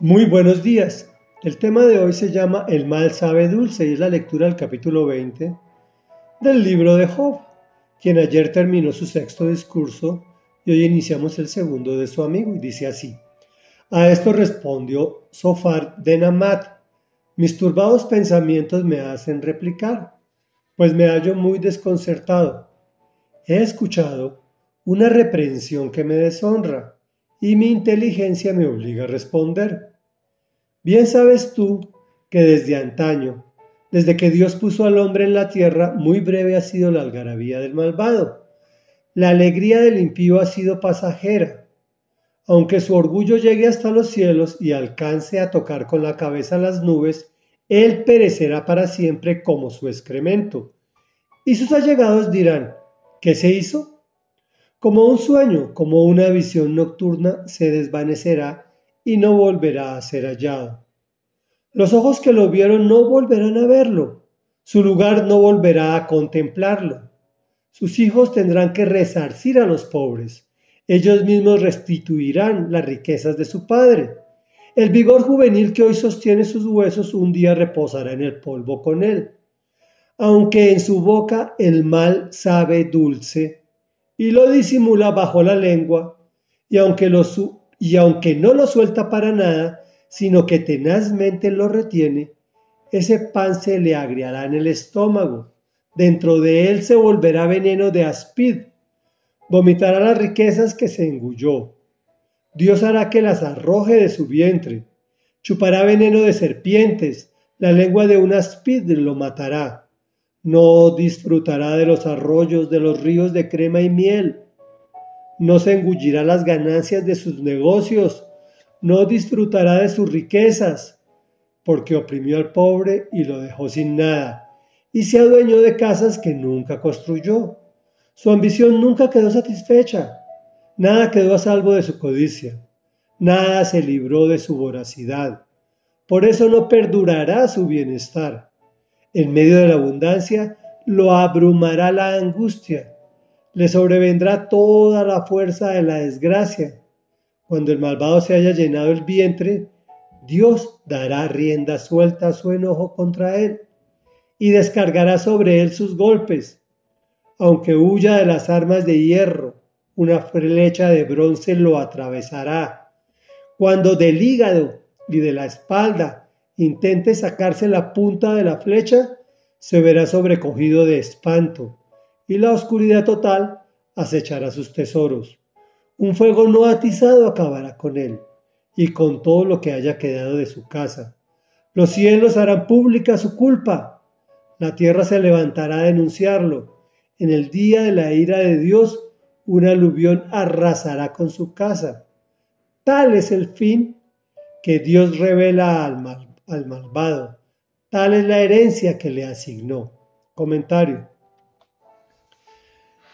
Muy buenos días. El tema de hoy se llama El mal sabe dulce y es la lectura del capítulo 20 del libro de Job, quien ayer terminó su sexto discurso y hoy iniciamos el segundo de su amigo y dice así. A esto respondió Sofar de Namat, mis turbados pensamientos me hacen replicar, pues me hallo muy desconcertado. He escuchado una reprensión que me deshonra y mi inteligencia me obliga a responder. Bien sabes tú que desde antaño, desde que Dios puso al hombre en la tierra, muy breve ha sido la algarabía del malvado. La alegría del impío ha sido pasajera. Aunque su orgullo llegue hasta los cielos y alcance a tocar con la cabeza las nubes, él perecerá para siempre como su excremento. Y sus allegados dirán, ¿qué se hizo? Como un sueño, como una visión nocturna, se desvanecerá y no volverá a ser hallado. Los ojos que lo vieron no volverán a verlo, su lugar no volverá a contemplarlo. Sus hijos tendrán que resarcir a los pobres, ellos mismos restituirán las riquezas de su padre. El vigor juvenil que hoy sostiene sus huesos un día reposará en el polvo con él. Aunque en su boca el mal sabe dulce, y lo disimula bajo la lengua, y aunque, lo y aunque no lo suelta para nada, sino que tenazmente lo retiene, ese pan se le agriará en el estómago, dentro de él se volverá veneno de aspid, vomitará las riquezas que se engulló. Dios hará que las arroje de su vientre, chupará veneno de serpientes, la lengua de un aspid lo matará. No disfrutará de los arroyos de los ríos de crema y miel, no se engullirá las ganancias de sus negocios, no disfrutará de sus riquezas, porque oprimió al pobre y lo dejó sin nada, y se adueñó de casas que nunca construyó. Su ambición nunca quedó satisfecha, nada quedó a salvo de su codicia, nada se libró de su voracidad. Por eso no perdurará su bienestar en medio de la abundancia, lo abrumará la angustia, le sobrevendrá toda la fuerza de la desgracia. Cuando el malvado se haya llenado el vientre, Dios dará rienda suelta a su enojo contra él y descargará sobre él sus golpes. Aunque huya de las armas de hierro, una flecha de bronce lo atravesará. Cuando del hígado y de la espalda intente sacarse la punta de la flecha, se verá sobrecogido de espanto, y la oscuridad total acechará sus tesoros. Un fuego no atizado acabará con él, y con todo lo que haya quedado de su casa. Los cielos harán pública su culpa, la tierra se levantará a denunciarlo. En el día de la ira de Dios, un aluvión arrasará con su casa. Tal es el fin que Dios revela al mal al malvado. Tal es la herencia que le asignó. Comentario.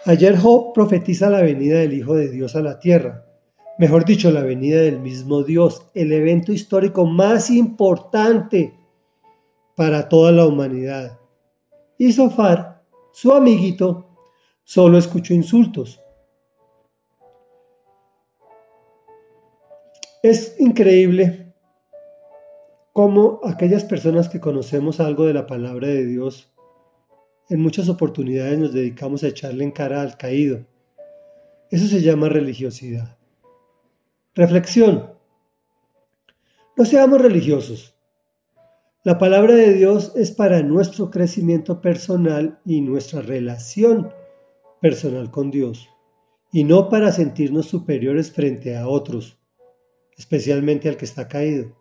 Ayer Job profetiza la venida del Hijo de Dios a la tierra, mejor dicho, la venida del mismo Dios, el evento histórico más importante para toda la humanidad. Y Sofar, su amiguito, solo escuchó insultos. Es increíble como aquellas personas que conocemos algo de la palabra de Dios, en muchas oportunidades nos dedicamos a echarle en cara al caído. Eso se llama religiosidad. Reflexión. No seamos religiosos. La palabra de Dios es para nuestro crecimiento personal y nuestra relación personal con Dios, y no para sentirnos superiores frente a otros, especialmente al que está caído.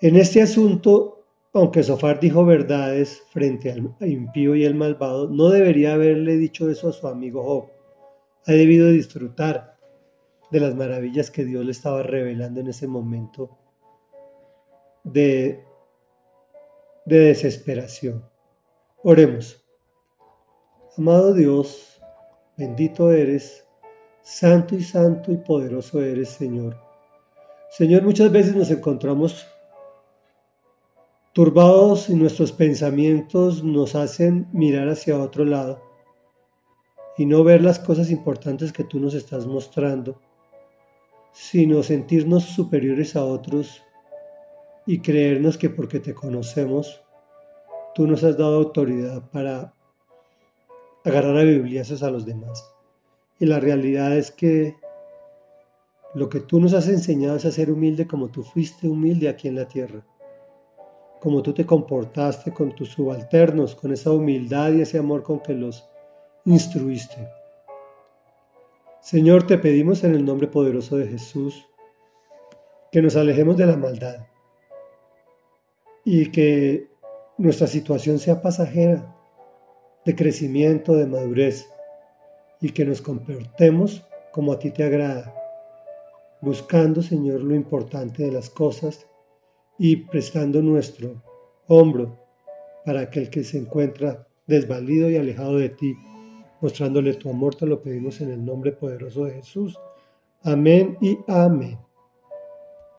En este asunto, aunque Sofar dijo verdades frente al impío y el malvado, no debería haberle dicho eso a su amigo Job. Ha debido disfrutar de las maravillas que Dios le estaba revelando en ese momento de, de desesperación. Oremos. Amado Dios, bendito eres, santo y santo y poderoso eres, Señor. Señor, muchas veces nos encontramos Turbados nuestros pensamientos nos hacen mirar hacia otro lado y no ver las cosas importantes que tú nos estás mostrando. sino sentirnos superiores a otros y creernos que porque te conocemos, tú nos has dado autoridad para agarrar a bibliazos a los demás. Y la realidad es que lo que tú nos has enseñado es a ser humilde como tú fuiste humilde aquí en la tierra. Como tú te comportaste con tus subalternos, con esa humildad y ese amor con que los instruiste. Señor, te pedimos en el nombre poderoso de Jesús que nos alejemos de la maldad y que nuestra situación sea pasajera, de crecimiento, de madurez, y que nos comportemos como a ti te agrada, buscando, Señor, lo importante de las cosas y prestando nuestro hombro para aquel que se encuentra desvalido y alejado de ti, mostrándole tu amor, te lo pedimos en el nombre poderoso de Jesús. Amén y amén.